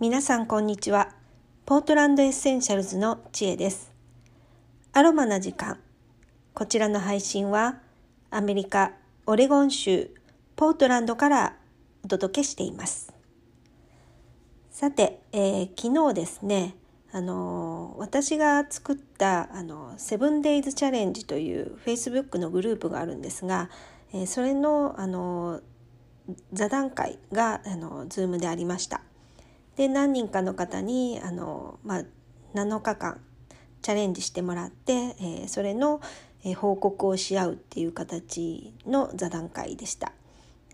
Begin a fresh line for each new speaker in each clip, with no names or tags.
皆さんこんにちは。ポートランドエッセンシャルズの知恵です。アロマな時間。こちらの配信はアメリカ・オレゴン州ポートランドからお届けしています。さて、えー、昨日ですね、あの私が作ったあのセブンデイズチャレンジという Facebook のグループがあるんですが、えー、それのあの座談会があの Zoom でありました。で何人かの方にあの、まあ、7日間チャレンジしてもらって、えー、それの、えー、報告をし合うっていう形の座談会でした。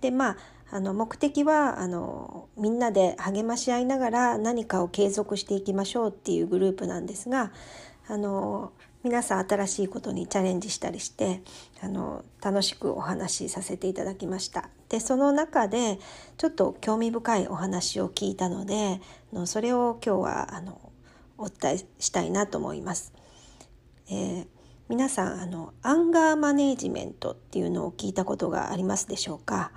でまああの目的はあのみんなで励まし合いながら何かを継続していきましょうっていうグループなんですがあの皆さん新しいことにチャレンジしたりしてあの楽しくお話しさせていただきました。でその中でちょっと興味深いお話を聞いたのでのそれを今日はあのお伝えしたいなと思います、えー、皆さんあのアンガーマネージメントっていうのを聞いたことがありますでしょうか、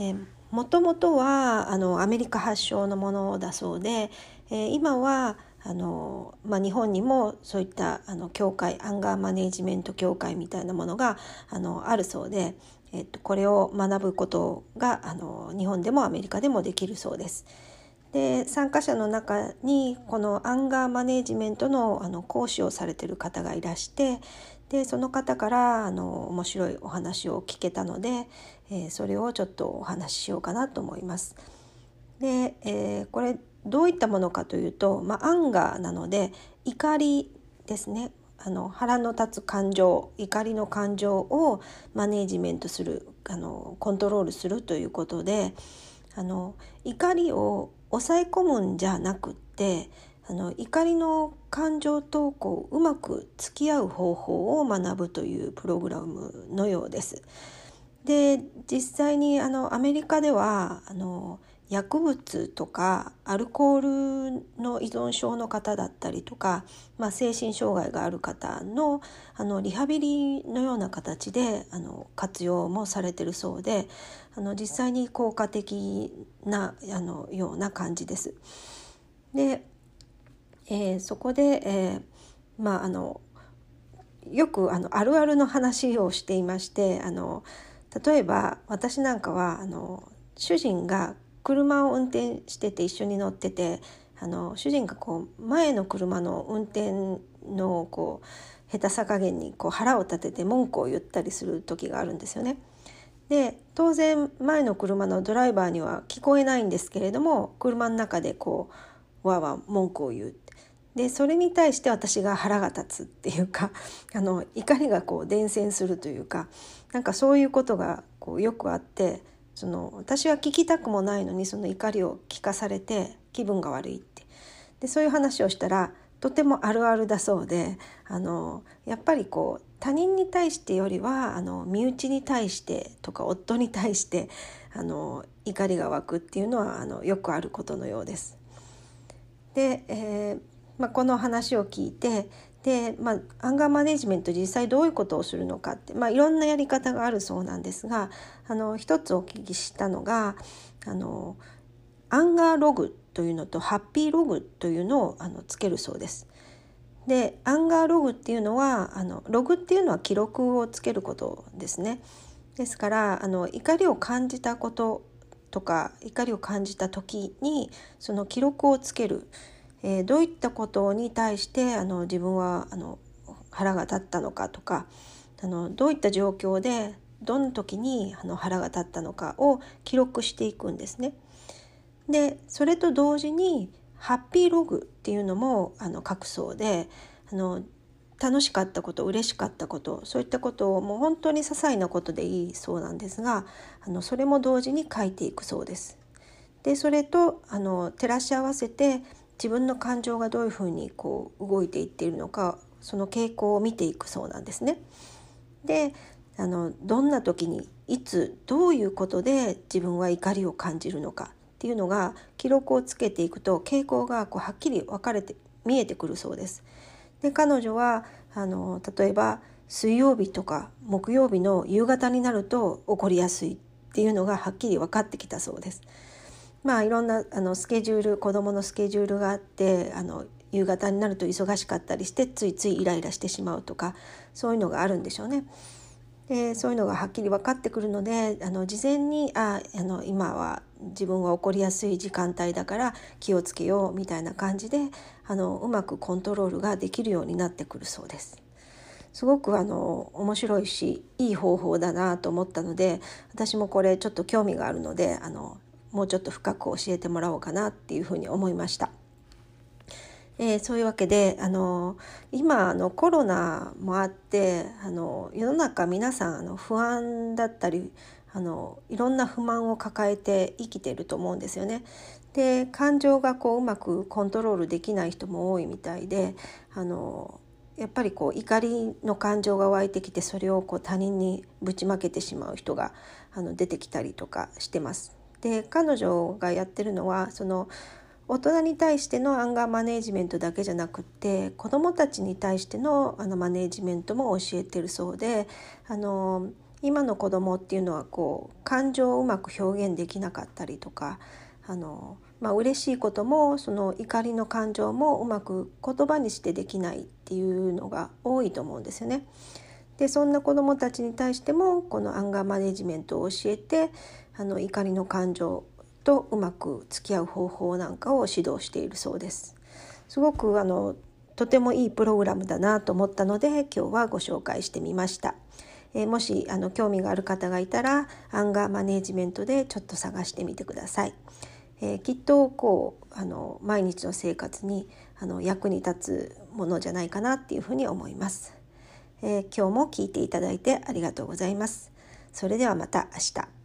えーもともとはあのアメリカ発祥のものだそうで、えー、今はあの、まあ、日本にもそういったあの協会アンガーマネジメント協会みたいなものがあのあるそうで、えっと、これを学ぶことがあの日本でもアメリカでもできるそうです。で参加者の中にこのアンガーマネジメントのあの講師をされてる方がいらしてでその方からあの面白いお話を聞けたので、えー、それをちょっとお話ししようかなと思います。で、えー、これどういったものかというと、まあ、アンガーなので怒りですねあの腹の立つ感情怒りの感情をマネージメントするあのコントロールするということであの怒りを抑え込むんじゃなくってあの怒りの感情とこううまく付き合う方法を学ぶというプログラムのようです。で実際にあのアメリカではあの薬物とかアルコールの依存症の方だったりとか、まあ、精神障害がある方のあのリハビリのような形であの活用もされてるそうであの実際に効果的なあのような感じです。で、えー、そこで、えー、まああのよくあのあるあるの話をしていましてあの例えば私なんかはあの主人が車を運転してて一緒に乗っててあの主人がこう前の車の運転のこう下手さ加減にこう腹を立てて文句を言ったりする時があるんですよね。で当然前の車のドライバーには聞こえないんですけれども車の中でこうわわ文句を言うでそれに対して私が腹が立つっていうか あの怒りがこう伝染するというかなんかそういうことがこうよくあってその私は聞きたくもないのにその怒りを聞かされて気分が悪いってでそういう話をしたらとてもあるあるだそうであのやっぱりこう他人に対してよりはあの身内に対してとか夫に対してあの怒りが湧くっていうのはあのよくあることのようです。で、えーまあ、この話を聞いてで、まあ、アンガーマネジメント実際どういうことをするのかって、まあ、いろんなやり方があるそうなんですがあの一つお聞きしたのがあのアンガーログというのとハッピーログというのをあのつけるそうです。でアンガーログっていうのはあのログっていうのは記録をつけることですね。ですからあの怒りを感じたこととか怒りを感じた時にその記録をつける。えー、どういったことに対してあの自分はあの腹が立ったのかとかあのどういった状況でどの時にあの腹が立ったのかを記録していくんですね。でそれと同時にハッピーログっていうのもあの書くそうであの楽しかったこと嬉しかったことそういったことをもう本当に些細なことでいいそうなんですがあのそれも同時に書いていくそうです。でそれとあの照らし合わせて自分の感情がどういうふうにこう動いていっているのかその傾向を見ていくそうなんですね。であのどんな時にいつどういうことで自分は怒りを感じるのかっていうのが記録をつけていくと傾向がこうはっきり分かれて見えてくるそうです。で彼女はあの例えば水曜日とか木曜日の夕方になると怒りやすいっていうのがはっきり分かってきたそうです。まあいろんなあのスケジュール子どものスケジュールがあってあの夕方になると忙しかったりしてついついイライラしてしまうとかそういうのがあるんでしょうね。でそういうのがはっきり分かってくるのであの事前にああの今は自分が起こりやすい時間帯だから気をつけようみたいな感じであのうまくコントロールができるようになってくるそうです。すごくあの面白いしいい方法だなと思ったので私もこれちょっと興味があるのであのもうちょっと深く教えてもらおうかなっていうふうに思いました。えー、そういうわけであの今あのコロナもあってあの世の中皆さんあの不安だったりあのいろんな不満を抱えて生きてると思うんですよね。で感情がこううまくコントロールできない人も多いみたいであのやっぱりこう怒りの感情が湧いてきてそれをこう他人にぶちまけてしまう人があの出てきたりとかしてます。で彼女がやってるのはその大人に対してのアンガーマネージメントだけじゃなくって子どもたちに対してのあのマネージメントも教えてるそうであの今の子どもっていうのはこう感情をうまく表現できなかったりとかあの、まあ嬉しいこともその怒りの感情もうまく言葉にしてできないっていうのが多いと思うんですよね。でそんな子どもたちに対してもこのアンガーマネジメントを教えてあの怒りの感情とうまく付き合う方法なんかを指導しているそうです。すごくあのとてもいいプログラムだなと思ったので今日はご紹介してみました。えー、もしあの興味がある方がいたらアンガーマネジメントでちょっと探してみてください。えー、きっとこうあの毎日の生活にあの役に立つものじゃないかなっていうふうに思います。えー、今日も聞いていただいてありがとうございます。それではまた明日。